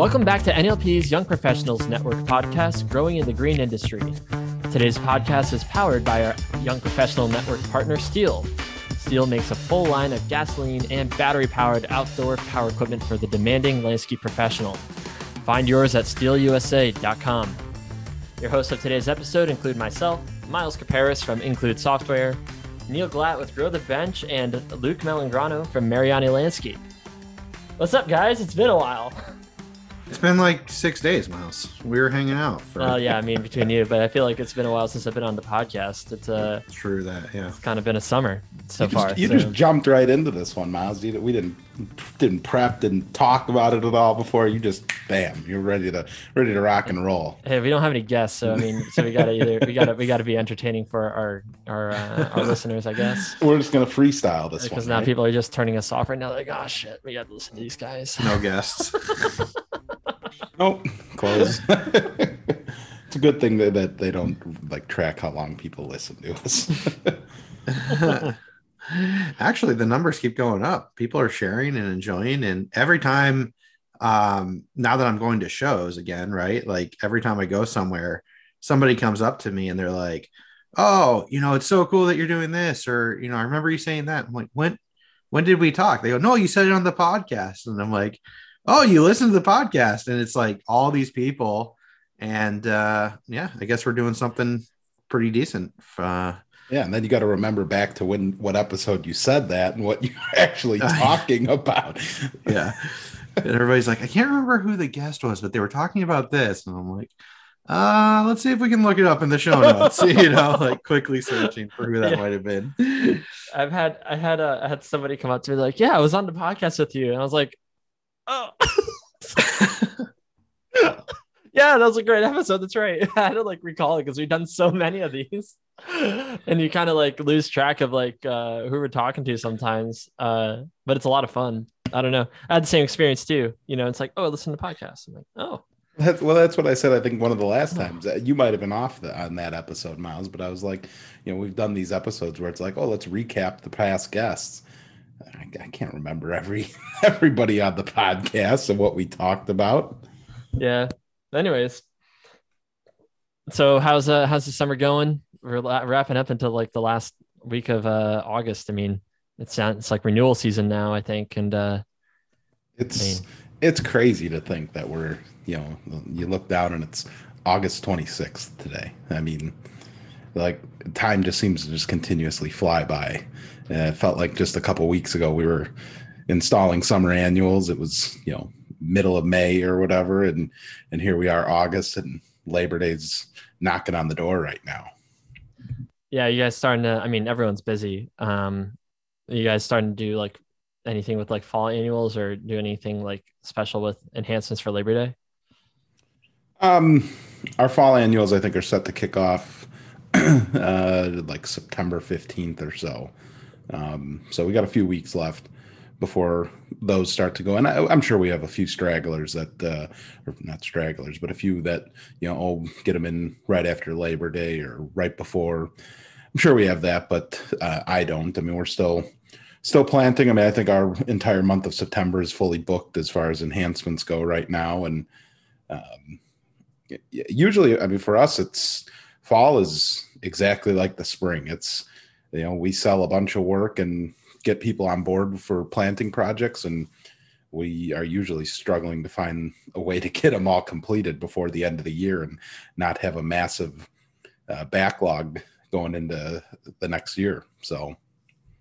Welcome back to NALP's Young Professionals Network podcast, Growing in the Green Industry. Today's podcast is powered by our Young Professional Network partner, STIHL. STIHL makes a full line of gasoline and battery powered outdoor power equipment for the demanding landscape professional. Find yours at stihlusa.com. Your hosts of today's episode include myself, Miles Caparis from Include Software, Neal Glatt with Grow the Bench, and Luke Melangrano from Mariani Landscape. What's up, guys? It's been a while. It's been like six days, Miles. We were hanging out. For... Well, yeah, I mean between you, but I feel like it's been a while since I've been on the podcast. It's uh, true that yeah, it's kind of been a summer so you just, far. You so. just jumped right into this one, Miles. we didn't didn't prep, didn't talk about it at all before. You just bam, you're ready to ready to rock and roll. Hey, we don't have any guests, so I mean, so we gotta either we gotta we gotta be entertaining for our our uh, our listeners, I guess. We're just gonna freestyle this one. because one, now right? people are just turning us off right now. Like, oh shit, we gotta listen to these guys. No guests. nope, close. it's a good thing that, that they don't like track how long people listen to us. Actually, the numbers keep going up. People are sharing and enjoying, and every time, um, now that I'm going to shows again, right? Like every time I go somewhere, somebody comes up to me and they're like, "Oh, you know, it's so cool that you're doing this," or you know, I remember you saying that. I'm like, when, when did we talk? They go, "No, you said it on the podcast," and I'm like, "Oh, you listen to the podcast?" And it's like all these people, and uh, yeah, I guess we're doing something pretty decent. Uh, yeah, and then you got to remember back to when what episode you said that and what you're actually talking about. yeah. And everybody's like, I can't remember who the guest was, but they were talking about this. And I'm like, uh, let's see if we can look it up in the show notes. you know, like quickly searching for who that yeah. might have been. I've had I had a I had somebody come up to me like, Yeah, I was on the podcast with you. And I was like, Oh yeah, that was a great episode. That's right. I to like recall it because we've done so many of these. and you kind of like lose track of like uh who we're talking to sometimes. Uh, but it's a lot of fun. I don't know. I had the same experience too. You know, it's like, oh, I listen to podcasts. I'm like, oh. That's, well, that's what I said. I think one of the last times you might have been off the, on that episode, Miles. But I was like, you know, we've done these episodes where it's like, oh, let's recap the past guests. I, I can't remember every everybody on the podcast and what we talked about. Yeah, anyways, so how's uh how's the summer going? We're wrapping up into like the last week of uh August. I mean, it's it's like renewal season now, I think, and uh it's I mean, it's crazy to think that we're you know you look down and it's August 26th today. I mean, like time just seems to just continuously fly by. Uh, it felt like just a couple weeks ago we were installing summer annuals. It was you know middle of May or whatever, and and here we are August and Labor Day's knocking on the door right now. Yeah, you guys starting to. I mean, everyone's busy. Um, you guys starting to do like anything with like fall annuals or do anything like special with enhancements for Labor Day? Um, our fall annuals, I think, are set to kick off uh, like September 15th or so. Um, so we got a few weeks left before those start to go. And I, am sure we have a few stragglers that, uh, or not stragglers, but a few that, you know, oh, get them in right after Labor Day or right before. I'm sure we have that, but uh, I don't. I mean, we're still still planting. I mean, I think our entire month of September is fully booked as far as enhancements go right now. And um, usually, I mean, for us, it's fall is exactly like the spring. It's you know we sell a bunch of work and get people on board for planting projects and we are usually struggling to find a way to get them all completed before the end of the year and not have a massive uh, backlog going into the next year so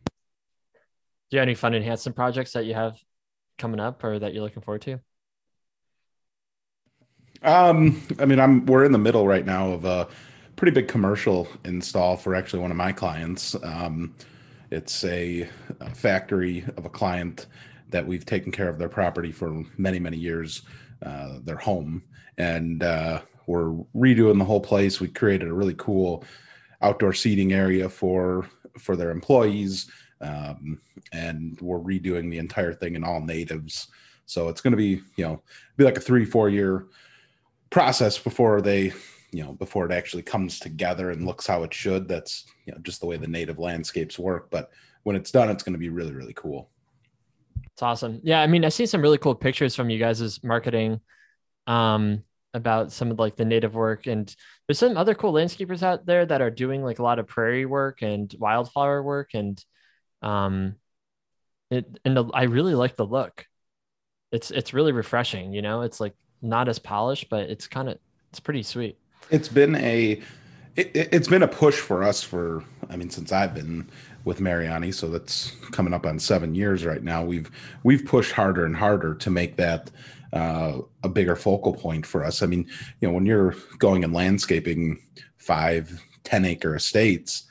do you have any fun enhancement projects that you have coming up or that you're looking forward to um i mean i'm we're in the middle right now of a pretty big commercial install for actually one of my clients um it's a, a factory of a client that we've taken care of their property for many, many years, uh, their home. And uh, we're redoing the whole place. We created a really cool outdoor seating area for for their employees, um, and we're redoing the entire thing in all natives. So it's going to be, you know, be like a three, four year process before they you know before it actually comes together and looks how it should that's you know just the way the native landscapes work but when it's done it's going to be really really cool it's awesome yeah i mean i see some really cool pictures from you guys' marketing um, about some of like the native work and there's some other cool landscapers out there that are doing like a lot of prairie work and wildflower work and um it and the, I really like the look. It's it's really refreshing, you know. It's like not as polished, but it's kind of it's pretty sweet. It's been a it, has been a push for us for I mean since I've been with Mariani, so that's coming up on seven years right now. We've we've pushed harder and harder to make that uh, a bigger focal point for us. I mean, you know, when you're going and landscaping five, 10 acre estates,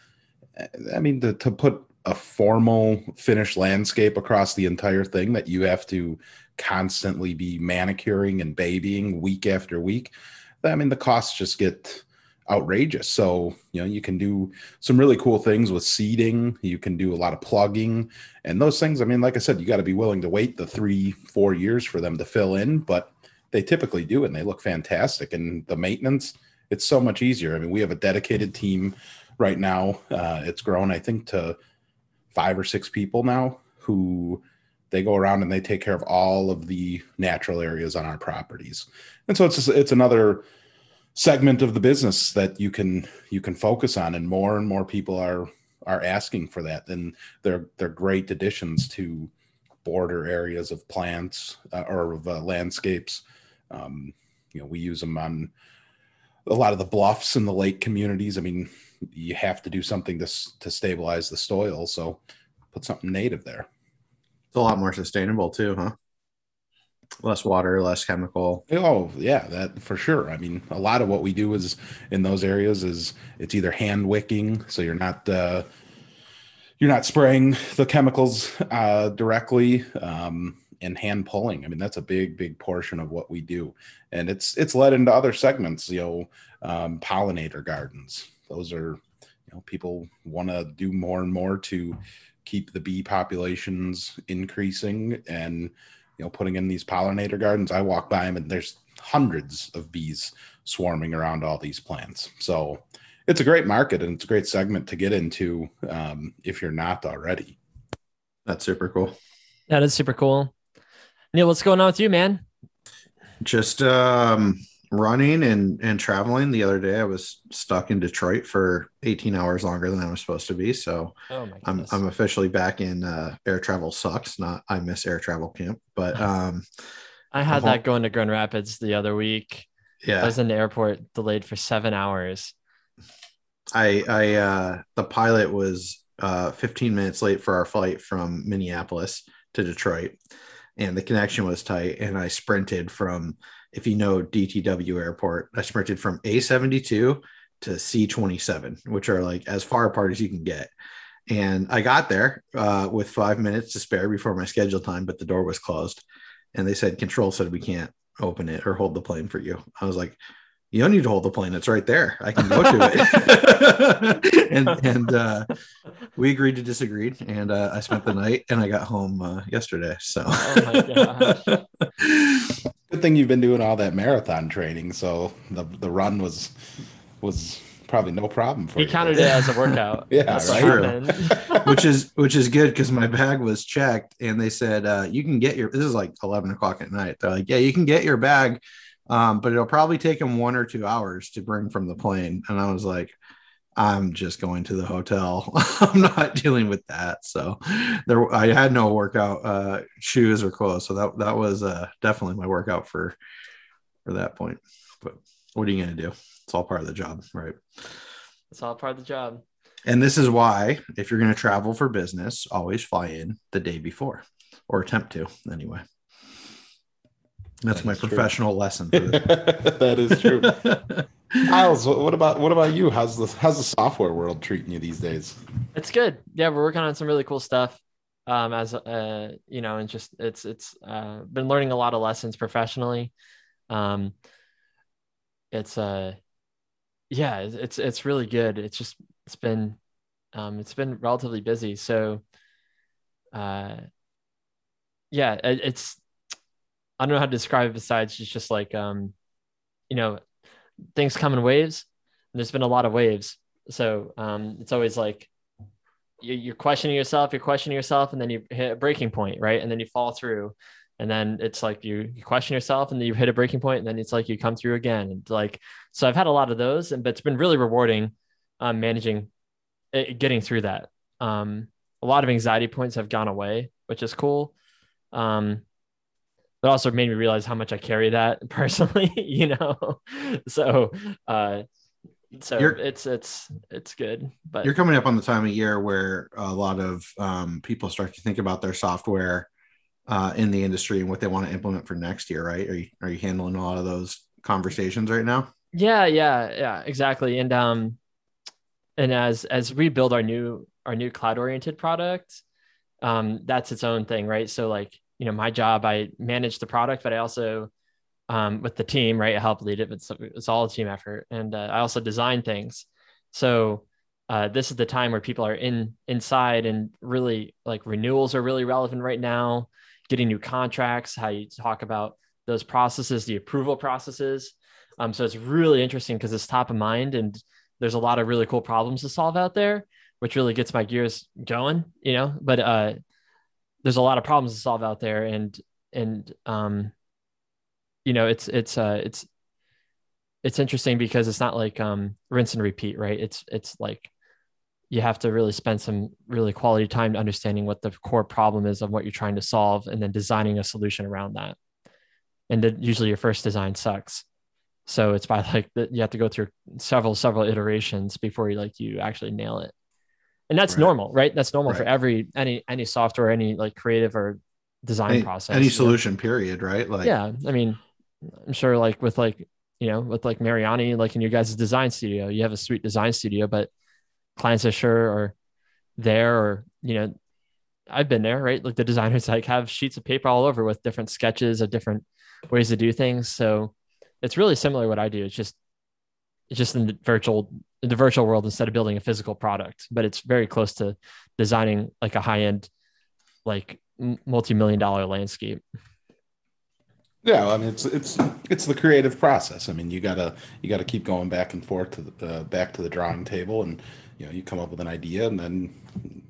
I mean, to, to put a formal finished landscape across the entire thing that you have to constantly be manicuring and babying week after week, I mean, the costs just get outrageous. So, you know, you can do some really cool things with seeding. You can do a lot of plugging and those things. I mean, like I said, you got to be willing to wait the three, four years for them to fill in, but they typically do and they look fantastic. And the maintenance, it's so much easier. I mean, we have a dedicated team right now. Uh, it's grown, I think, to five or six people now who they go around and they take care of all of the natural areas on our properties. And so it's just, it's another segment of the business that you can you can focus on and more and more people are are asking for that. And they're they're great additions to border areas of plants uh, or of uh, landscapes. Um, you know we use them on a lot of the bluffs in the lake communities. I mean you have to do something to to stabilize the soil. So put something native there it's a lot more sustainable too huh less water, less chemical. Oh yeah, that for sure. I mean, a lot of what we do is in those areas is it's either hand wicking, so you're not uh, you're not spraying the chemicals uh, directly, um, and hand pulling. I mean, that's a big big portion of what we do, and it's it's led into other segments. You know, um, pollinator gardens. Those are you know people want to do more and more to keep the bee populations increasing and you know, putting in these pollinator gardens. I walk by them and there's hundreds of bees swarming around all these plants. So it's a great market and it's a great segment to get into um, if you're not already. That's super cool. That is super cool. Neal, what's going on with you, man? Just um, running and and traveling. The other day i was stuck in detroit for 18 hours longer than i was supposed to be. So oh i'm i'm officially back in uh, air travel sucks not i miss air travel camp but um i had that going to grand rapids the other week. Yeah. I was in the airport delayed for seven hours. I i uh the pilot was uh 15 minutes late for our flight from minneapolis to detroit and the connection was tight and i sprinted from if you know DTW Airport, I sprinted from A72 to C27, which are like as far apart as you can get. And I got there uh, with five minutes to spare before my scheduled time, but the door was closed. And they said, Control said, we can't open it or hold the plane for you. I was like, you don't need to hold the plane. It's right there. I can go to it. and and uh, we agreed to disagree. And uh, I spent the night and I got home uh, yesterday. So, oh good thing you've been doing all that marathon training. So the the run was was probably no problem for he you. He counted it as a workout. yeah, right. which is which is good because my bag was checked and they said uh, you can get your. This is like eleven o'clock at night. They're like, yeah, you can get your bag um, but it'll probably take them one or two hours to bring from the plane. And I was like, I'm just going to the hotel. I'm not dealing with that. So there, I had no workout uh, shoes or clothes. So that that was uh, definitely my workout for for that point. But what are you going to do? It's all part of the job, right? It's all part of the job. And this is why, if you're going to travel for business, always fly in the day before or attempt to anyway. That's that my professional true. lesson. that is true. Miles, what about what about you? How's the how's the software world treating you these days? It's good. Yeah, we're working on some really cool stuff. Um, as uh, you know, and just it's it's uh, been learning a lot of lessons professionally. Um, it's uh, yeah, it's it's really good. It's just it's been um, it's been relatively busy. So, uh, yeah, it, it's I don't know how to describe it besides it's just like um, you know, things come in waves. There's been a lot of waves. So um it's always like you're questioning yourself, you're questioning yourself, and then you hit a breaking point, right? And then you fall through. and then it's like you, you question yourself and then you hit a breaking point and then it's like you come through again and like so i've had a lot of those and but it's been really rewarding um, managing it, eh, getting through that um, a lot of anxiety points have gone away which is cool um, but also made me realize how much i carry that personally you know so uh, so you're, it's it's it's good but you're coming up on the time of year where a lot of um, people start to think about their software uh, in the industry and what they want to implement for next year, right? Are you are you handling a lot of those conversations right now? Yeah, yeah, yeah, exactly. And um, and as as we build our new our new cloud oriented product, um, that's its own thing, right? So like you know, my job, I manage the product, but I also um, with the team, right? I help lead it. It's it's all a team effort, and uh, I also design things. So uh, this is the time where people are in inside and really like renewals are really relevant right now getting new contracts, how you talk about those processes, the approval processes. Um, so it's really interesting because it's top of mind and there's a lot of really cool problems to solve out there, which really gets my gears going, you know, but uh, there's a lot of problems to solve out there. And, and, um, you know, it's, it's, uh, it's, it's interesting because it's not like, um, rinse and repeat, right? It's, it's like, you have to really spend some really quality time understanding what the core problem is of what you're trying to solve and then designing a solution around that and then usually your first design sucks so it's by like you have to go through several several iterations before you like you actually nail it and that's right. normal right that's normal right. for every any any software any like creative or design any, process any solution know? period right like yeah i mean i'm sure like with like you know with like mariani like in your guys' design studio you have a sweet design studio but clients are sure are there or you know i've been there right like the designers like have sheets of paper all over with different sketches of different ways to do things so it's really similar to what i do it's just just in the virtual the virtual world instead of building a physical product but it's very close to designing like a high end like multi-million dollar landscape yeah, I mean it's it's it's the creative process. I mean you gotta you gotta keep going back and forth to the uh, back to the drawing table and you know you come up with an idea and then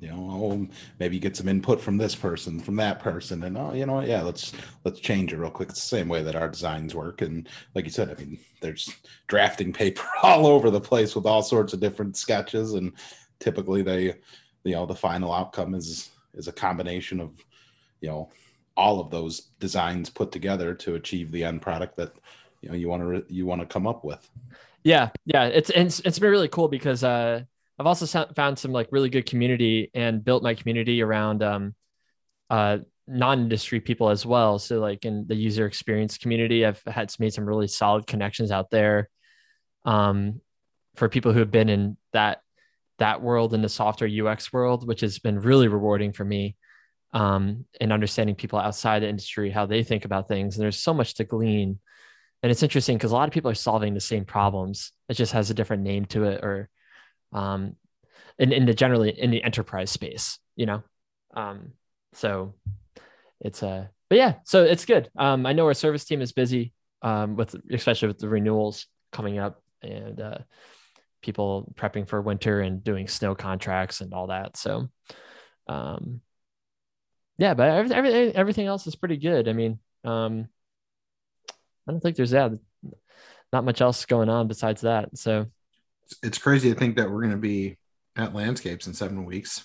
you know oh, maybe get some input from this person from that person. And oh you know yeah let's let's change it real quick. It's the same way that our designs work. And like you said i mean there's drafting paper all over the place with all sorts of different sketches. And typically they you know the final outcome is is a combination of you know all of those designs put together to achieve the end product that you know you want to you want to come up with. Yeah yeah. It's it's, it's been really cool because uh I've also found some like really good community and built my community around um, uh, non-industry people as well. So like in the user experience community, I've had made some really solid connections out there um, for people who have been in that that world in the software UX world, which has been really rewarding for me. Um, and understanding people outside the industry, how they think about things. And there's so much to glean. And it's interesting because a lot of people are solving the same problems. It just has a different name to it or um, in, in the generally in the enterprise space, you know? Um, so it's a, uh, but yeah, so it's good. Um, I know our service team is busy, um, with, especially with the renewals coming up and, uh, people prepping for winter and doing snow contracts and all that. So, um, yeah, but everything, everything else is pretty good. I mean, um, I don't think there's yeah, not much else going on besides that. So it's crazy to think that we're going to be at landscapes in seven weeks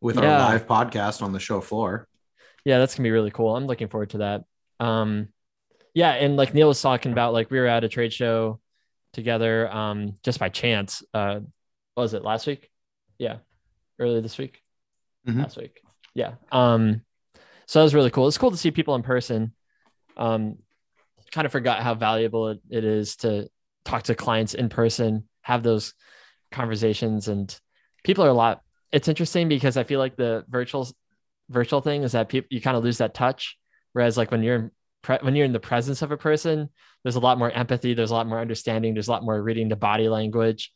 with yeah. our live podcast on the show floor. Yeah, that's gonna be really cool. I'm looking forward to that. Um, yeah, and like Neal was talking about, like we were at a trade show together, um, just by chance. Uh, was it last week? Yeah, earlier this week. Mm-hmm. Last week. Yeah. Um, so that was really cool. It's cool to see people in person. Um, kind of forgot how valuable it, it is to talk to clients in person have those conversations and people are a lot it's interesting because i feel like the virtual virtual thing is that people you kind of lose that touch. Whereas like when you're pre- when you're in the presence of a person there's a lot more empathy there's a lot more understanding there's a lot more reading the body language.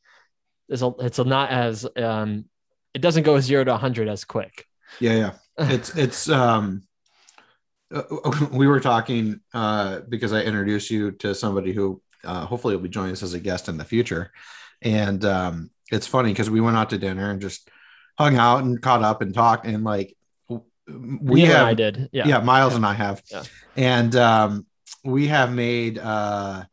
There's a it's a not as um it doesn't go zero to 100 as quick. Yeah yeah. It's it's um uh, we were talking uh because i introduced you to somebody who uh, hopefully will be joining us as a guest in the future and um, it's funny because we went out to dinner and just hung out and caught up and talked. And like we have I did. Yeah. yeah, Miles and I have. Yeah. And um, we have made uh,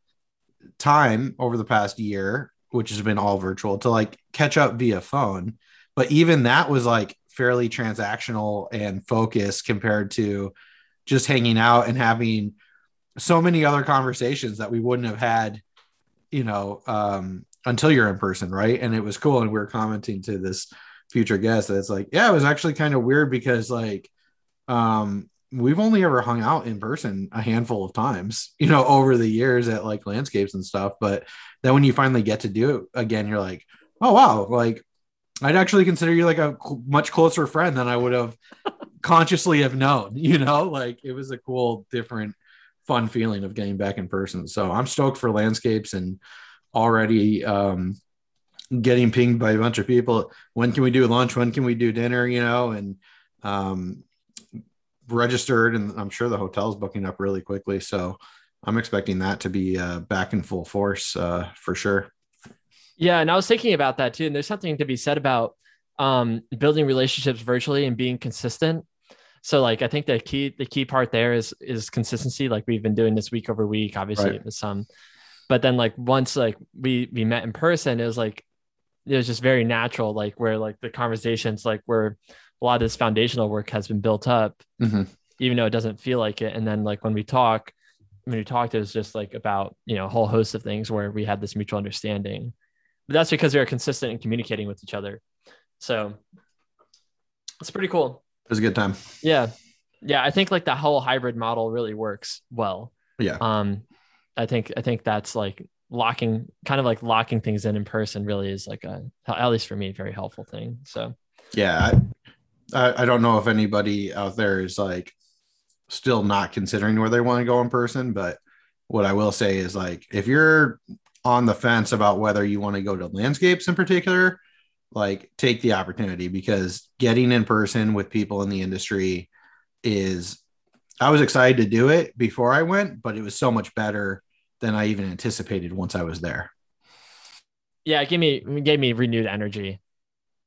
time over the past year, which has been all virtual, to like catch up via phone. But even that was like fairly transactional and focused compared to just hanging out and having so many other conversations that we wouldn't have had, you know, um, until you're in person, right? And it was cool. And we were commenting to this future guest that it's like, yeah, it was actually kind of weird because like um we've only ever hung out in person a handful of times you know over the years at like landscapes and stuff but then when you finally get to do it again you're like oh wow like i'd actually consider you like a much closer friend than i would have consciously have known you know like it was a cool different fun feeling of getting back in person. So i'm stoked for landscapes and already um getting pinged by a bunch of people. When can we do lunch? When can we do dinner? You know and um registered and i'm sure the hotel's booking up really quickly. So i'm expecting that to be uh, back in full force uh, for sure. Yeah, and I was thinking about that too. And there's something to be said about um, building relationships virtually and being consistent. So, like, I think the key the key part there is is consistency. Like we've been doing this week over week, obviously Right. with some, but then like once like we we met in person, it was like it was just very natural. Like where like the conversations like where a lot of this foundational work has been built up, Mhm. even though it doesn't feel like it. And then like when we talk, when we talked, it was just like about you know a whole host of things where we had this mutual understanding but that's because we are consistent in communicating with each other. So it's pretty cool. It was a good time Yeah. Yeah. I think like the whole hybrid model really works well. yeah Um, I think, I think that's like locking, kind of like locking things in in person really is like a, at least for me, very helpful thing. So yeah I, I i don't know if anybody out there is like still not considering where they want to go in person but what i will say is like if you're on the fence about whether you want to go to landscapes in particular like take the opportunity because getting in person with people in the industry is I was excited to do it before I went, but it was so much better than I even anticipated once I was there. yeah, it gave me, it gave me renewed energy.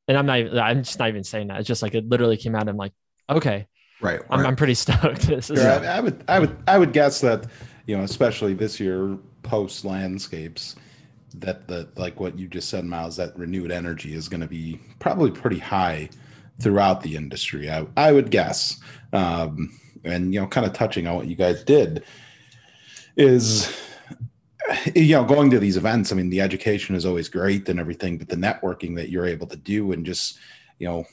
And I'm not, even- I'm just not even saying that. It's just like, it literally came out. I'm like, okay, Right. I'm, right. I'm pretty stoked. This is, Sure, I, I would, I would, I would guess that you know, especially this year post landscapes, that the like what you just said, Miles, that renewed energy is going to be probably pretty high throughout the industry. I, I would guess, um, and you know, kind of touching on what you guys did is. You know, going to these events, I mean, the education is always great and everything, but the networking that you're able to do and just, you know,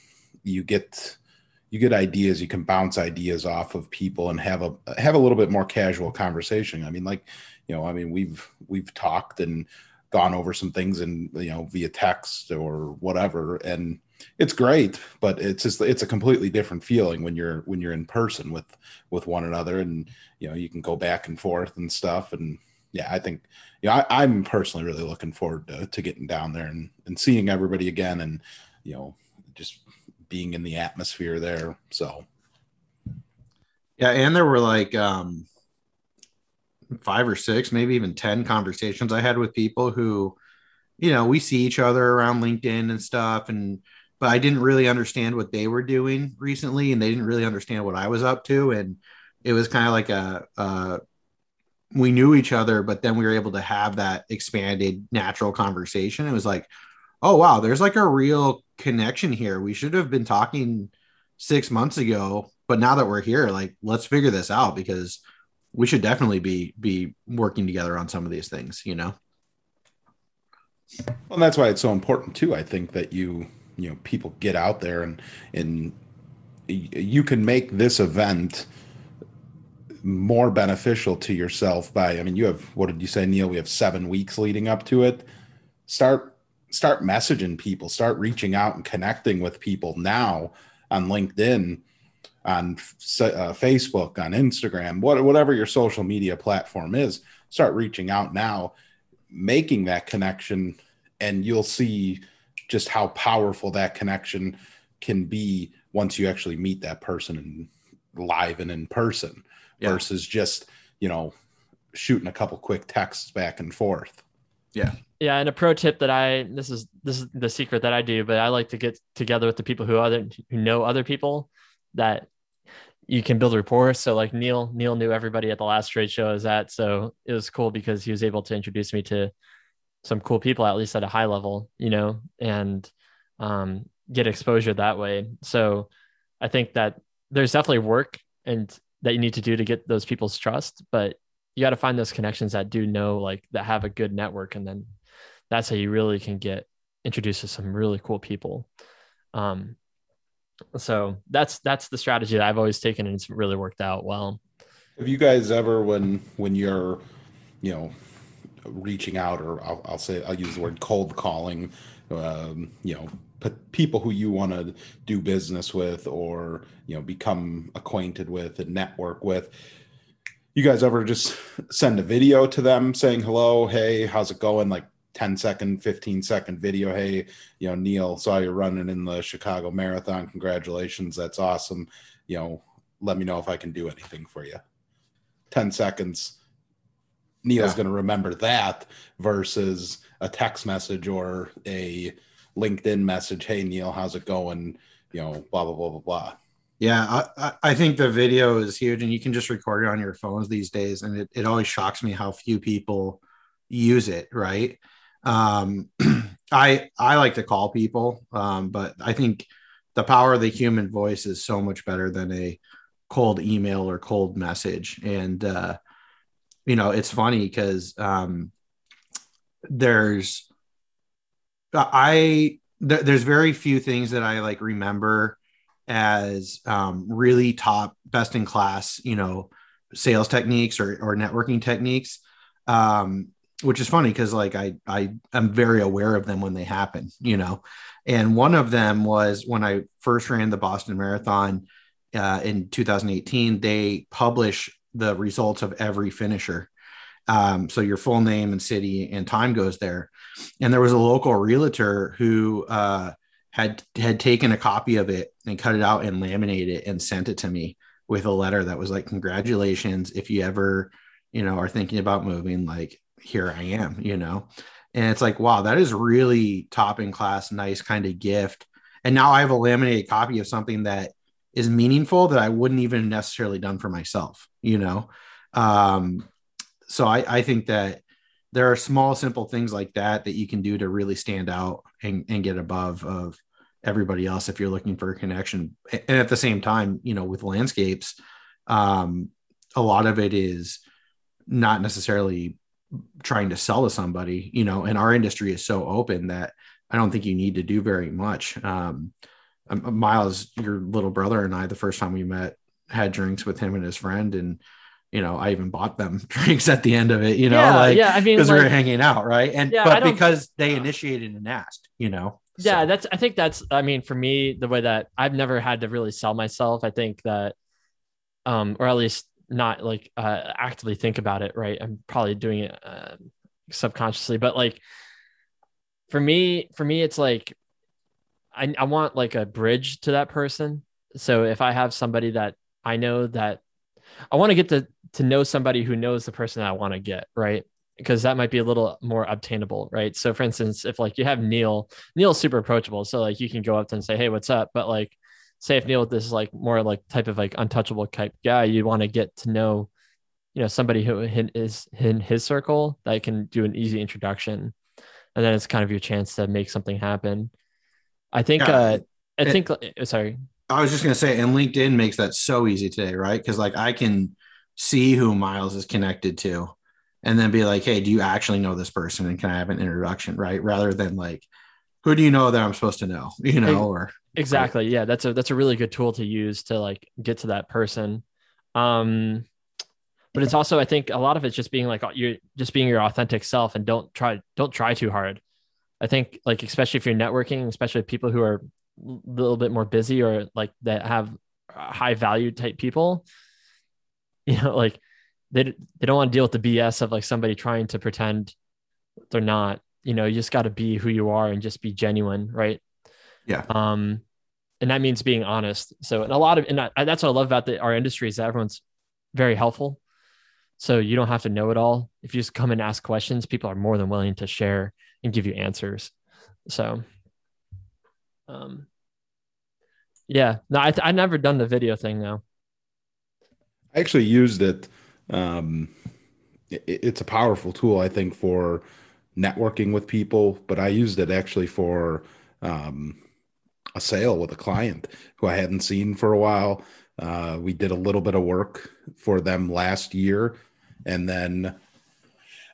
you get you get ideas you can bounce ideas off of people and have a have a little bit more casual conversation i mean like you know i mean we've we've talked and gone over some things and you know via text or whatever and it's great but it's just it's a completely different feeling when you're when you're in person with with one another and you know you can go back and forth and stuff and yeah i think you know I, i'm personally really looking forward to, to getting down there and and seeing everybody again and you know just being in the atmosphere there. So Yeah, and there were like um five or six, maybe even 10 conversations I had with people who, you know, we see each other around LinkedIn and stuff and but I didn't really understand what they were doing recently and they didn't really understand what I was up to and it was kind of like a uh we knew each other but then we were able to have that expanded natural conversation. It was like, "Oh wow, there's like a real connection here. We should have been talking 6 months ago but now that we're here like let's figure this out because we should definitely be be working together on some of these things you know? Well, that's why it's so important too. I think that you you know people get out there and and you can make this event more beneficial to yourself by i mean you have what did you say neal? We have seven weeks leading up to it. Start start messaging people. Start reaching out and connecting with people now on linkedin on uh, facebook on instagram what, whatever your social media platform is start reaching out now making that connection and you'll see just how powerful that connection can be once you actually meet that person in live and in person Yeah. versus just you know shooting a couple quick texts back and forth Yeah. Yeah, and a pro tip that I this is this is the secret that I do, but I like to get together with the people who other who know other people that you can build rapport. So like Neal, Neal knew everybody at the last trade show I was at. So it was cool because he was able to introduce me to some cool people, at least at a high level, you know, and um, get exposure that way. So I think that there's definitely work and that you need to do to get those people's trust, but you got to find those connections that do know like that have a good network. And then that's how you really can get introduced to some really cool people. Um, so that's that's the strategy that I've always taken, and it's really worked out well. Have you guys ever, when when you're, you know, reaching out, or I'll, I'll say I'll use the word cold calling, um, you know, people who you want to do business with, or you know, become acquainted with and network with. You guys ever just send a video to them saying hello, hey, how's it going? Like 10 second 15 second video hey you know neal saw you running in the chicago marathon. Congratulations. That's awesome. You know let me know if i can do anything for you. 10 seconds. Neal's yeah. going to remember that versus a text message or a linkedin message. Hey neal how's it going? You know blah blah blah blah blah. Yeah i, I think the video is huge and you can just record it on your phones these days and it, it always shocks me how few people use it right um, I I like to call people, um, but I think the power of the human voice is so much better than a cold email or cold message. And uh, you know, it's funny because um, there's I th- there's very few things that I like remember as um, really top best in class, you know, sales techniques or, or networking techniques. Um, which is funny because like I I am very aware of them when they happen, you know. And one of them was when I first ran the Boston Marathon uh, in 2018. They publish the results of every finisher, um, so your full name and city and time goes there. And there was a local realtor who uh, had had taken a copy of it and cut it out and laminated it and sent it to me with a letter that was like, "Congratulations! If you ever." you know are thinking about moving like here I am, you know? And it's like, wow, that is really top in class, nice kind of gift. And now I have a laminated copy of something that is meaningful that I wouldn't even necessarily done for myself, you know? Um, so I, I think that there are small, simple things like that that you can do to really stand out and, and get above of everybody else if you're looking for a connection. And at the same time, you know, with landscapes, um, a lot of it is not necessarily trying to sell to somebody, you know, and our industry is so open that I don't think you need to do very much. Um, um, Miles, your little brother and I, the first time we met, had drinks with him and his friend, and you know, I even bought them drinks at the end of it. You know, yeah, like yeah, I mean, because like, we were hanging out, right? And Yeah, but because they initiated and asked, you know. yeah So, that's i think that's i mean for me the way that i've never had to really sell myself i think that um or at least not like uh actively think about it right? I'm probably doing it uh, subconsciously but like for me for me it's like I, I want like a bridge to that person. So if i have somebody that i know that i want to get to to know somebody who knows the person i want to get right? Because that might be a little more obtainable right? So for instance if like you have neal neal's super approachable. So like you can go up to and say hey what's up? But like say if neal this is like more like type of like untouchable type guy you'd want to get to know you know somebody who is in- his circle that can do an easy introduction and then it's kind of your chance to make something happen i think Yeah. uh i It- think uh, sorry I was just gonna say, and LinkedIn makes that so easy today, right? Because like I can see who Miles is connected to, and then be like, "Hey, do you actually know this person? And can I have an introduction?" Right? Rather than like, "Who do you know that I'm supposed to know?" You know, or exactly. Yeah that's a that's a really good tool to use to like get to that person. Um but it's also i think a lot of it's just being like you're just being your authentic self and don't try don't try too hard. I think like especially if you're networking especially with people who are a little bit more busy or like that have uh, high value type people you know like they, they don't want to deal with the bs of like somebody trying to pretend they're not you know you just got to be who you are and just be genuine right? Yeah. um and that means being honest. So and a lot of and I, that's what i love about the, our industry is that everyone's very helpful. So you don't have to know it all. If you just come and ask questions people are more than willing to share and give you answers. So um yeah. No i i never done the video thing though. I actually used it. Um, it, it's a powerful tool, I think, for networking with people, but I used it actually for um, a sale with a client who I hadn't seen for a while. Uh, we did a little bit of work for them last year, and then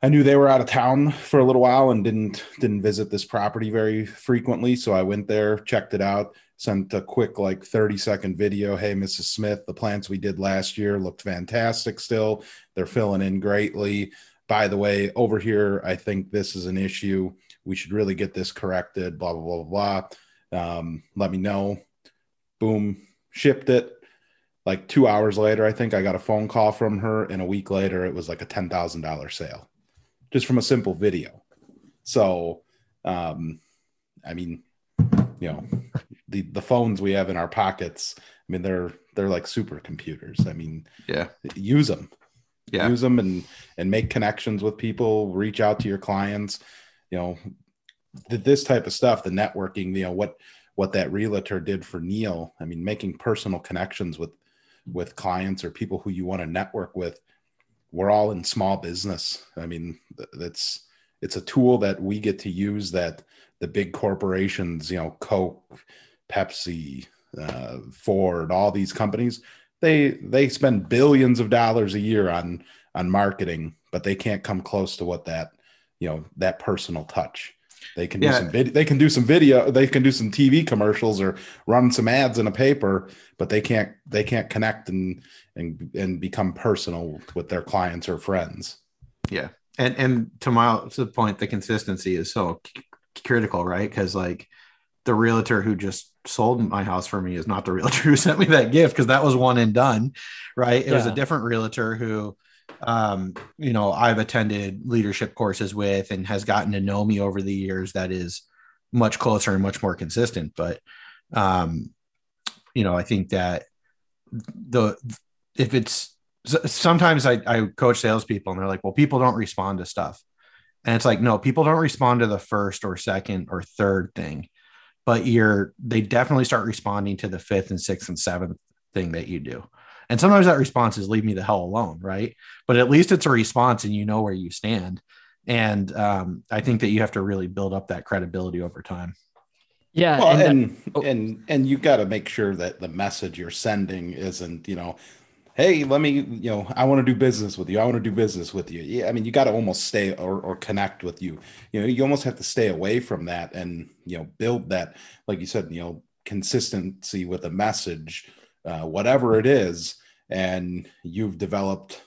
I knew they were out of town for a little while and didn't didn't visit this property very frequently. So I went there, checked it out, sent a quick like 30 second video. Hey, Mrs. Smith, the plants we did last year looked fantastic still. They're filling in greatly. By the way, over here, I think this is an issue. We should really get this corrected, blah, blah, blah, blah. Um, let me know. Boom, shipped it. Like two hours later, I think I got a phone call from her, and a week later, it was like a $10,000 sale just from a simple video. So, um, I mean, you know, the the phones we have in our pockets. I mean, they're they're like supercomputers. I mean, yeah, use them, yeah, use them, and and make connections with people. Reach out to your clients. You know, this type of stuff, the networking. You know what what that realtor did for Neal. I mean, making personal connections with with clients or people who you want to network with we're all in small business. I mean, that's it's a tool that we get to use that the big corporations, you know, Coke, Pepsi, uh, Ford, all these companies, they they spend billions of dollars a year on on marketing, but they can't come close to what that you know that personal touch. They can yeah. do some video. They can do some video. They can do some TV commercials or run some ads in a paper, but they can't. They can't connect and and and become personal with their clients or friends. Yeah, and and to my to the point, the consistency is so c- critical, right? Because like the realtor who just sold my house for me is not the realtor who sent me that gift because that was one and done, right? It yeah. was a different realtor who um, you know, I've attended leadership courses with and has gotten to know me over the years that is much closer and much more consistent. But, um, you know, I think that the, if it's sometimes I, I coach salespeople and they're like, well, people don't respond to stuff. And it's like, no, people don't respond to the first or second or third thing, but you're, they definitely start responding to the fifth and sixth and seventh thing that you do. And sometimes that response is leave me the hell alone, right? But at least it's a response and you know where you stand. And um, I think that you have to really build up that credibility over time. Yeah, well, and and, that, oh. and and you got to make sure that the message you're sending isn't, you know, hey, let me, you know, I want to do business with you. I want to do business with you. Yeah, I mean, you got to almost stay or, or connect with you. You know, you almost have to stay away from that and you know build that, like you said, you know, consistency with a message, uh, whatever it is, and you've developed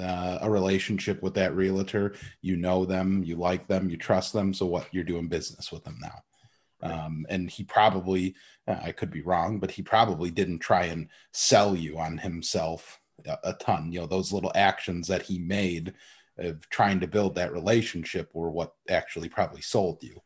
uh, a relationship with that realtor you know them you like them you trust them so what you're doing business with them now um, and he probably i could be wrong but he probably didn't try and sell you on himself a, a, ton you know those little actions that he made of trying to build that relationship were what actually probably sold you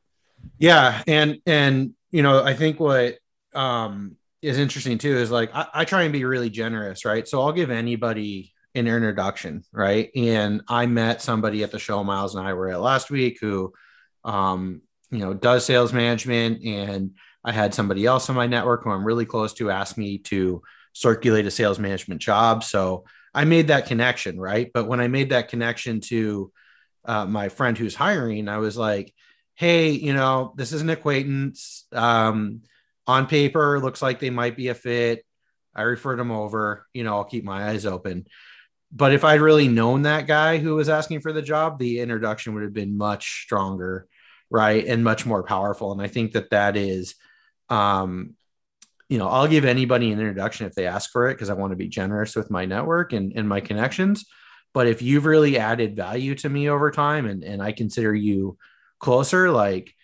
yeah and and you know i think what um is interesting too is like I, I, try and be really generous, right? So I'll give anybody an introduction, right? And I met somebody at the show Miles and I were at last week who, um, you know, does sales management, and I had somebody else in my network who I'm really close to ask me to circulate a sales management job. So I made that connection, right? But when I made that connection to uh, my friend who's hiring, I was like, hey, you know, this is an acquaintance. Um, on paper looks like they might be a fit. I referred them over. You know, I'll keep my eyes open. But if I'd really known that guy who was asking for the job, the introduction would have been much stronger, right, and much more powerful. And I think that that is, um, you know, I'll give anybody an introduction if they ask for it because I want to be generous with my network and, and my connections. But if you've really added value to me over time and, and I consider you closer, like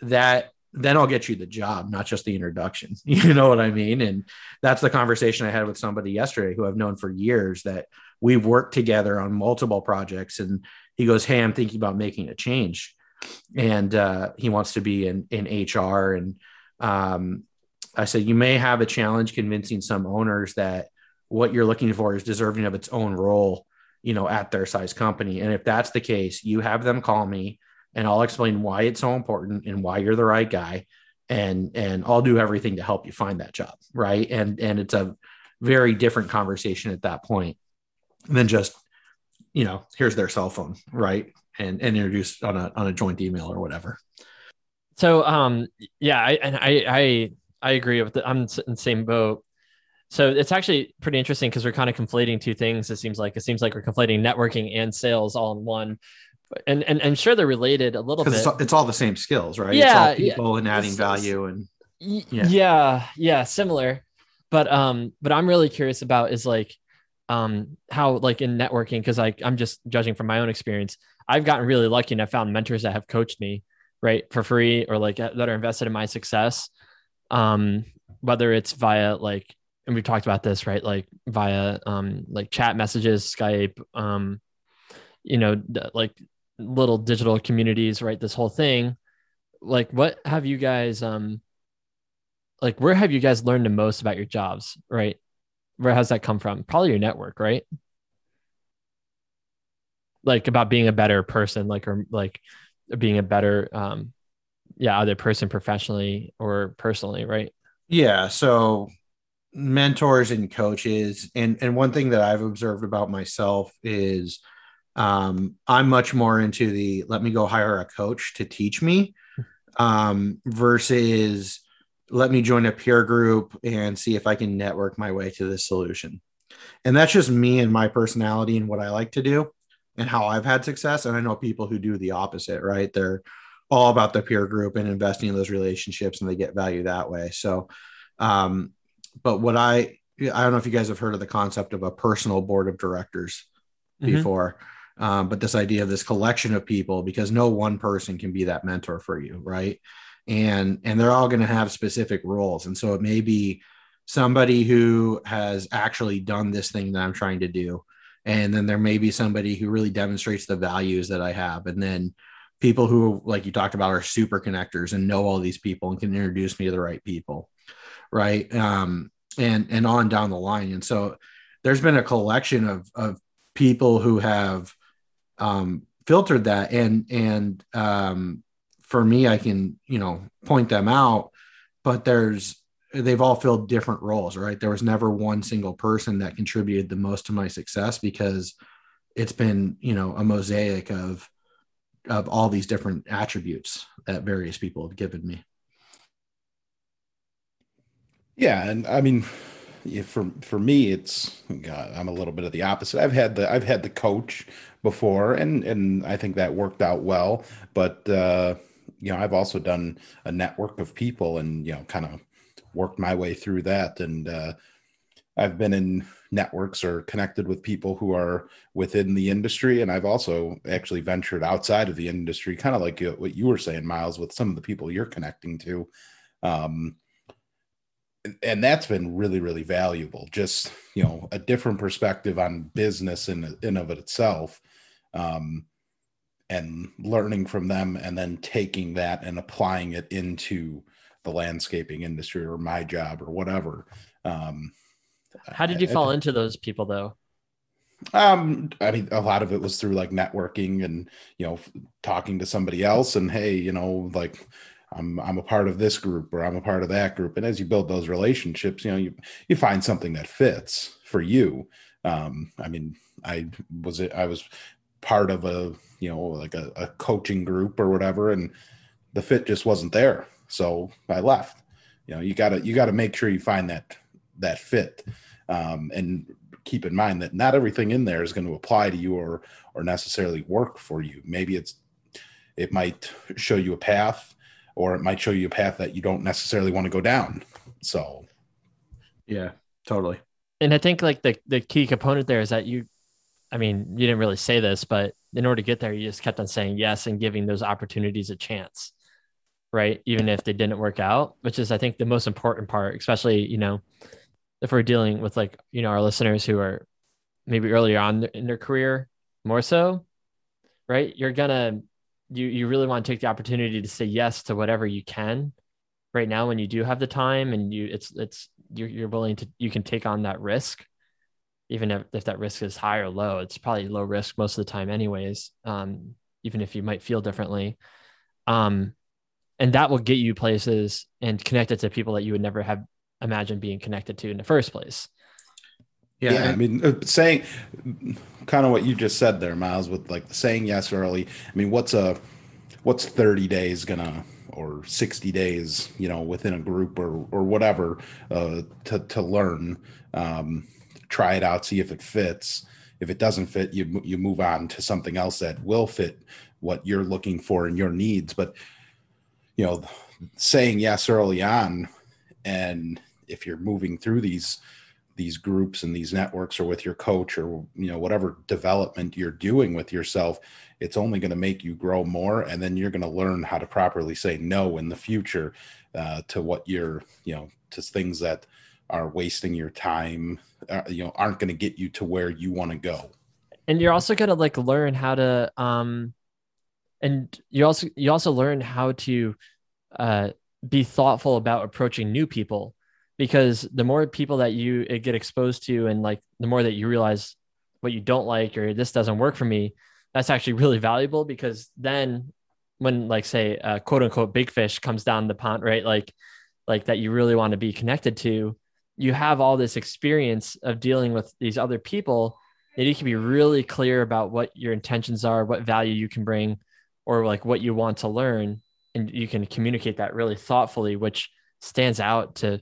that then I'll get you the job, not just the introduction. You know what I mean? And that's the conversation I had with somebody yesterday who I've known for years that we've worked together on multiple projects. And he goes, Hey, I'm thinking about making a change. And uh, he wants to be in, in HR. And um, I said, You may have a challenge convincing some owners that what you're looking for is deserving of its own role, you know, at their size company. And if that's the case, you have them call me and I'll explain why it's so important and why you're the right guy and and I'll do everything to help you find that job right? And and it's a very different conversation at that point than just you know here's their cell phone right? And and introduce on a on a joint email or whatever so um yeah i and i i i agree with it i'm in the same boat. So it's actually pretty interesting because we're kind of conflating two things it seems like. It seems like we're conflating networking and sales all in one. And and i'm sure they're related a little bit. it's, it's, all the same skills right? Yeah it's all people yeah. and adding value and yeah. yeah yeah similar. But um but i'm really curious about is like um how like in networking because like i'm just judging from my own experience i've gotten really lucky and i found mentors that have coached me right for free or like that are invested in my success um whether it's via like and we've talked about this right like via um like chat messages skype um you know like little digital communities right this whole thing like what have you guys um like where have you guys learned the most about your jobs right where has that come from? Probably your network, right? Like about being a better person, like or like being a better um yeah, other person professionally or personally, right? Yeah. So mentors and coaches and and one thing that I've observed about myself is um I'm much more into the let me go hire a coach to teach me um versus let me join a peer group and see if I can network my way to this solution. And that's just me and my personality and what I like to do and how I've had success. And I know people who do the opposite, right? They're all about the peer group and investing in those relationships and they get value that way. So, um, but what I, I don't know if you guys have heard of the concept of a personal board of directors mm-hmm. before. Um, but this idea of this collection of people because no one person can be that mentor for you right and and they're all going to have specific roles and so it may be somebody who has actually done this thing that i'm trying to do and then there may be somebody who really demonstrates the values that i have. And then people who like you talked about are super connectors and know all these people and can introduce me to the right people right? Um and and on down the line. And so there's been a collection of of people who have um filtered that. And and um for me, I can, you know, point them out, but there's, they've all filled different roles, right? There was never one single person that contributed the most to my success because it's been, you know, a mosaic of, of all these different attributes that various people have given me. Yeah. And I mean, for for me it's God, i'm a little bit of the opposite i've had the i've had the coach before and and i think that worked out well but uh you know, I've also done a network of people and, you know, kind of worked my way through that. And uh, I've been in networks or connected with people who are within the industry. And I've also actually ventured outside of the industry, kind of like what you were saying, Miles, with some of the people you're connecting to. Um, and that's been really, really valuable. Just, you know, a different perspective on business in, in of itself. Um, and learning from them and then taking that and applying it into the landscaping industry or my job or whatever. Um, How did you I, fall I, into those people though? Um, I mean, a lot of it was through like networking and, you know, talking to somebody else and, Hey, you know, like I'm, I'm a part of this group or I'm a part of that group. And as you build those relationships, you know, you, you find something that fits for you. Um, I mean, I was, I was part of a you know like a, a coaching group or whatever and the fit just wasn't there so i left. You know you gotta you gotta make sure you find that that fit. Um, and keep in mind that not everything in there is going to apply to you or or necessarily work for you. Maybe it's it might show you a path or it might show you a path that you don't necessarily want to go down. So. Yeah totally. And i think like the the key component there is that you I mean, you didn't really say this, but in order to get there, you just kept on saying yes and giving those opportunities a chance, right? Even if they didn't work out, which is, I think, the most important part, especially, you know, if we're dealing with like, you know, our listeners who are maybe earlier on in their career more so, right? You're gonna, you, you really want to take the opportunity to say yes to whatever you can right now when you do have the time and you, it's, it's, you're, you're willing to, you can take on that risk even if, if that risk is high or low, it's probably low risk most of the time, anyways. Um, even if you might feel differently. Um, and that will get you places and connected to people that you would never have imagined being connected to in the first place. Yeah, yeah I mean, uh, saying kind of what you just said there, Miles, with like saying yes early. I mean, what's a what's 30 days gonna or 60 days, you know, within a group or or whatever uh, to to learn, um, try it out, see if it fits. If it doesn't fit, you you move on to something else that will fit what you're looking for and your needs. But you know, saying yes early on, and if you're moving through these these groups and these networks or with your coach or you know whatever development you're doing with yourself it's only going to make you grow more. And then you're going to learn how to properly say no in the future uh, to what you're you know to things that are wasting your time uh, you know aren't going to get you to where you want to go. And you're also going to like learn how to um and you also you also learn how to uh be thoughtful about approaching new people because the more people that you uh, get exposed to and like the more that you realize what you don't like or this doesn't work for me that's actually really valuable because then when like say quote unquote big fish comes down the pond right like like that you really want to be connected to you have all this experience of dealing with these other people and you can be really clear about what your intentions are what value you can bring or like what you want to learn and you can communicate that really thoughtfully which stands out to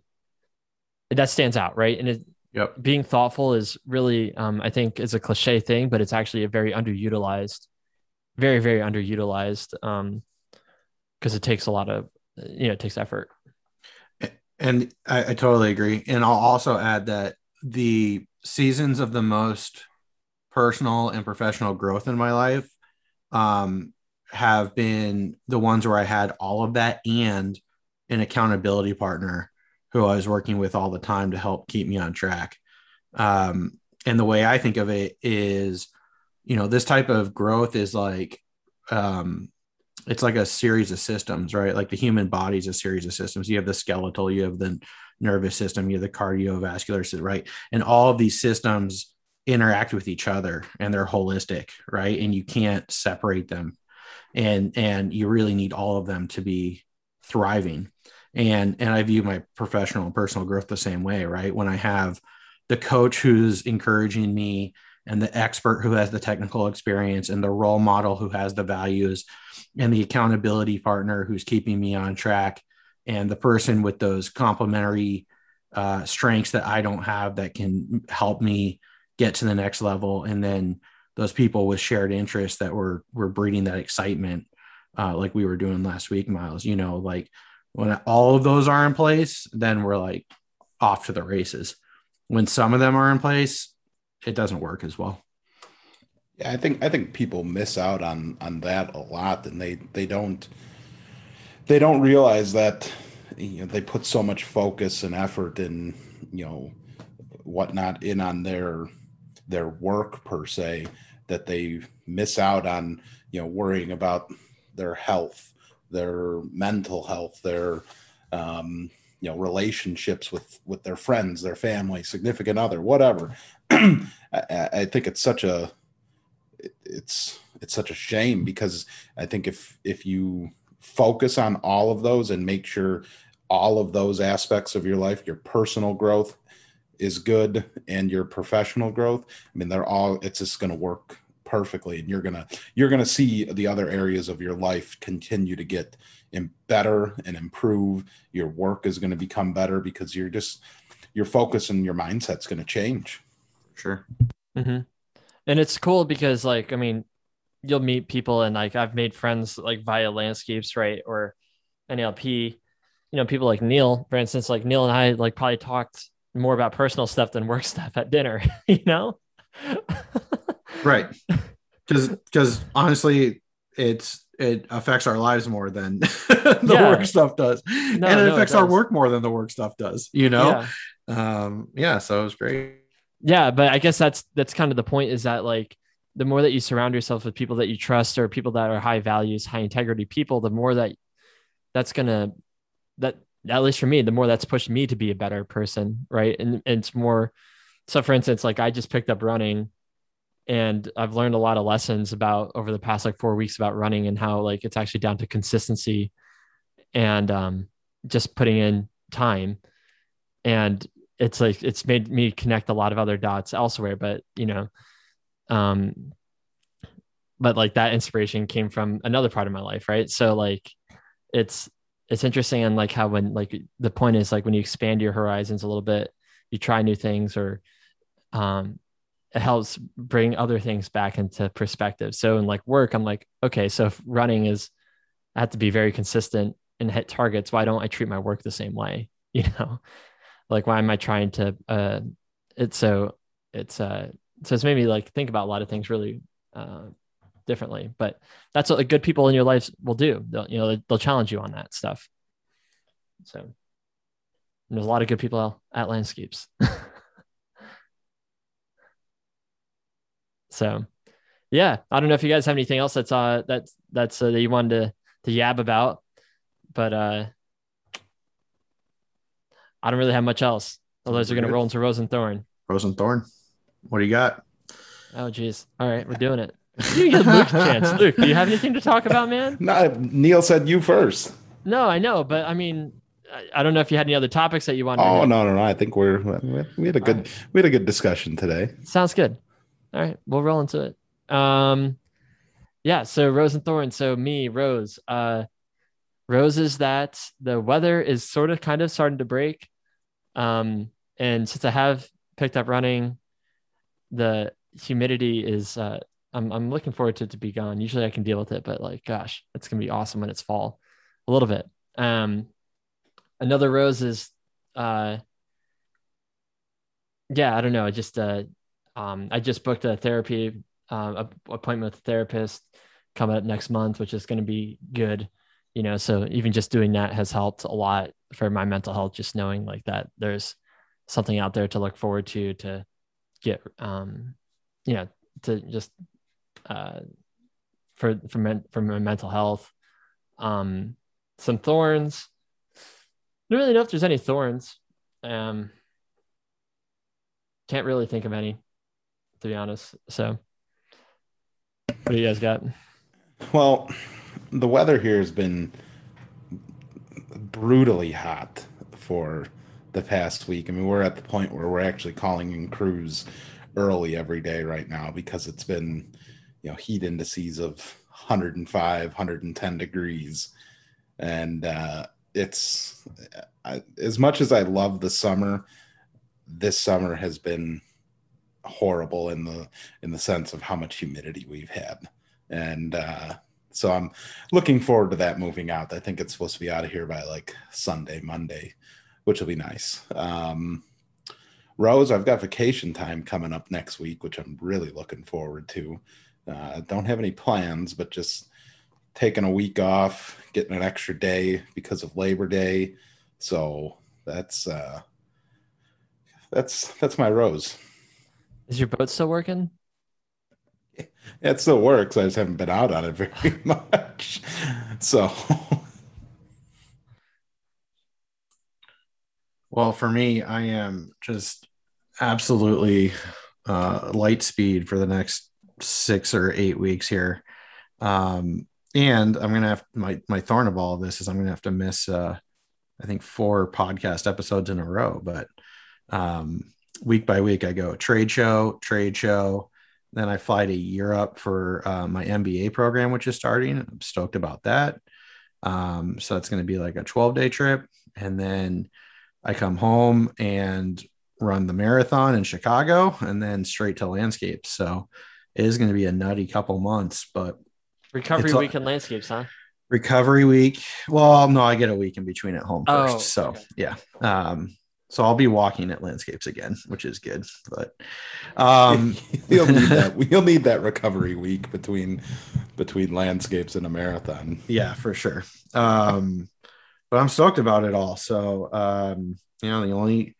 that stands out, right? And it, yep. being thoughtful is really, um, I think, is a cliche thing, but it's actually a very underutilized, very very underutilized, um, because it takes a lot of, you know, it takes effort. And I, I totally agree. And I'll also add that the seasons of the most personal and professional growth in my life um, have been the ones where I had all of that and an accountability partner who I was working with all the time to help keep me on track. Um, and the way I think of it is, you know, this type of growth is like, um, it's like a series of systems, right? Like the human body is a series of systems. You have the skeletal, you have the nervous system, you have the cardiovascular system, right? And all of these systems interact with each other and they're holistic, right? And you can't separate them. And and you really need all of them to be thriving. And and i view my professional and personal growth the same way right? When i have the coach who's encouraging me and the expert who has the technical experience and the role model who has the values and the accountability partner who's keeping me on track and the person with those complementary uh, strengths that i don't have that can help me get to the next level and then those people with shared interests that were were breeding that excitement uh, like we were doing last week miles you know like when all of those are in place, then we're like off to the races. When some of them are in place, it doesn't work as well. Yeah, I think I think people miss out on on that a lot, and they they don't they don't realize that you know they put so much focus and effort and you know whatnot in on their their work per se that they miss out on you know worrying about their health their mental health, their um, you know relationships with with their friends, their family, significant other, whatever. I, I think it's such a it's it's such a shame because I think if if you focus on all of those and make sure all of those aspects of your life, your personal growth is good and your professional growth, I mean, they're all, it's just going to work perfectly and you're gonna you're gonna see the other areas of your life continue to get in better and improve. Your work is going to become better because you're just your focus and your mindset's going to change. Sure. Mm-hmm. and it's cool because like i mean you'll meet people and like i've made friends like via landscapes right or NALP you know people like neal for instance like neal and i like probably talked more about personal stuff than work stuff at dinner you know? Right. Because because honestly it's it affects our lives more than the yeah. work stuff does. No, and it no, affects it our work more than the work stuff does you know? Yeah. um yeah so it was great. Yeah but i guess that's that's kind of the point is that like the more that you surround yourself with people that you trust or people that are high values high integrity people the more that that's gonna that at least for me the more that's pushed me to be a better person right and, and it's more so for instance like i just picked up running and I've learned a lot of lessons about over the past like four weeks about running and how like it's actually down to consistency and um, just putting in time. And it's like it's made me connect a lot of other dots elsewhere but you know um but like that inspiration came from another part of my life right so like it's it's interesting and like how when like the point is like when you expand your horizons a little bit you try new things or um it helps bring other things back into perspective. So in like work i'm like okay so if running is i have to be very consistent and hit targets why don't i treat my work the same way? You know? Like why am i trying to uh it's so it's uh so it's made me like think about a lot of things really uh differently but that's what like, good people in your life will do they'll you know they'll challenge you on that stuff so there's a lot of good people at landscapes so yeah i don't know if you guys have anything else that's uh that's that's uh, that you wanted to to yab about but uh I don't really have much else. Otherwise, we're going to roll into Rose and Thorn. Rose and Thorn. What do you got? Oh, geez. All right, we're doing it. You get Luke chance. Luke, do you have anything to talk about, man? No, Neal said you first. No, I know, but I mean, I don't know if you had any other topics that you wanted. To. Oh no, no, no! I think we're we had a good right. we had a good discussion today. Sounds good. All right, we'll roll into it. Um, yeah. So Rose and Thorn. So me, Rose. Uh, Rose is that the weather is sort of kind of starting to break. Um, and since I have picked up running, the humidity is uh, I'm I'm looking forward to it to be gone. Usually I can deal with it, but like gosh, it's gonna be awesome when it's fall. A little bit. Um, another rose is uh, yeah, I don't know. I just uh, um, I just booked a therapy uh, appointment with a therapist coming up next month, which is to be good. You know, so even just doing that has helped a lot for my mental health just knowing like that there's something out there to look forward to to get um you know to just uh for for men, for my mental health. Um some thorns. I don't really know if there's any thorns. Um can't really think of any to be honest. So what do you guys got? Well the weather here has been brutally hot for the past week. I mean, we're at the point where we're actually calling in crews early every day right now because it's been, you know, heat indices of 105, 110 degrees. And uh, it's I, as much as I love the summer, this summer has been horrible in the in the sense of how much humidity we've had. And uh, so I'm looking forward to that moving out. I think it's supposed to be out of here by like Sunday, Monday, which will be nice. Um, Rose, I've got vacation time coming up next week, which I'm really looking forward to. Uh, don't have any plans, but just taking a week off, getting an extra day because of Labor Day. So that's uh, that's that's my Rose. Is your boat still working? it still works. I just haven't been out on it very much. So, well, for me, I am just absolutely uh, light speed for the next six or eight weeks here. Um, and I'm gonna have my my thorn of all of this is I'm gonna have to miss uh, I think four podcast episodes in a row. But um, week by week, I go trade show, trade show, then I fly to Europe for uh, my MBA program, which is starting. I'm stoked about that. Um, so that's going to be like a 12 day trip. And then I come home and run the marathon in Chicago and then straight to landscapes. So it is going to be a nutty couple months, but recovery week in landscapes, huh? Recovery week. Well, no, I get a week in between at home first. Oh, so okay. yeah. Um, so I'll be walking at landscapes again, which is good. But um, we'll need that. We'll need that recovery week between between landscapes and a marathon. Yeah, for sure. Um, but I'm stoked about it all. So um, you know, the only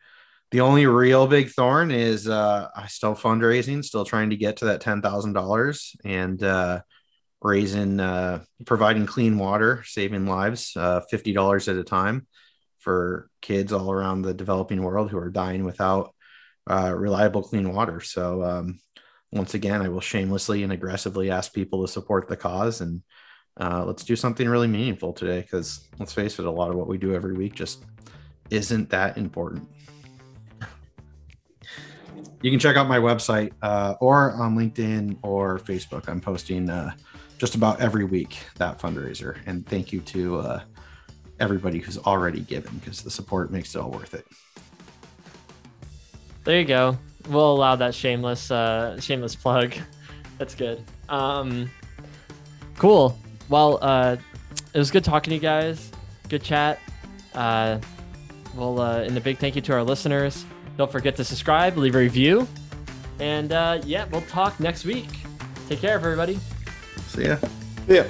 the only real big thorn is uh, I still fundraising, still trying to get to that ten thousand dollars and uh, raising uh, providing clean water, saving lives, uh, fifty dollars at a time for kids all around the developing world who are dying without uh, reliable clean water. So um, once again, I will shamelessly and aggressively ask people to support the cause and uh, let's do something really meaningful today. Because let's face it, a lot of what we do every week just isn't that important. You can check out my website uh, or on LinkedIn or Facebook. I'm posting uh, just about every week that fundraiser. And thank you to uh, everybody who's already given because the support makes it all worth it. There you go. We'll allow that shameless, uh, shameless plug. That's good. Um, cool. Well, uh, it was good talking to you guys. Good chat. Uh, well, and a big thank you to our listeners. Don't forget to subscribe, leave a review, and uh, yeah, we'll talk next week. Take care, everybody. See ya. Yeah.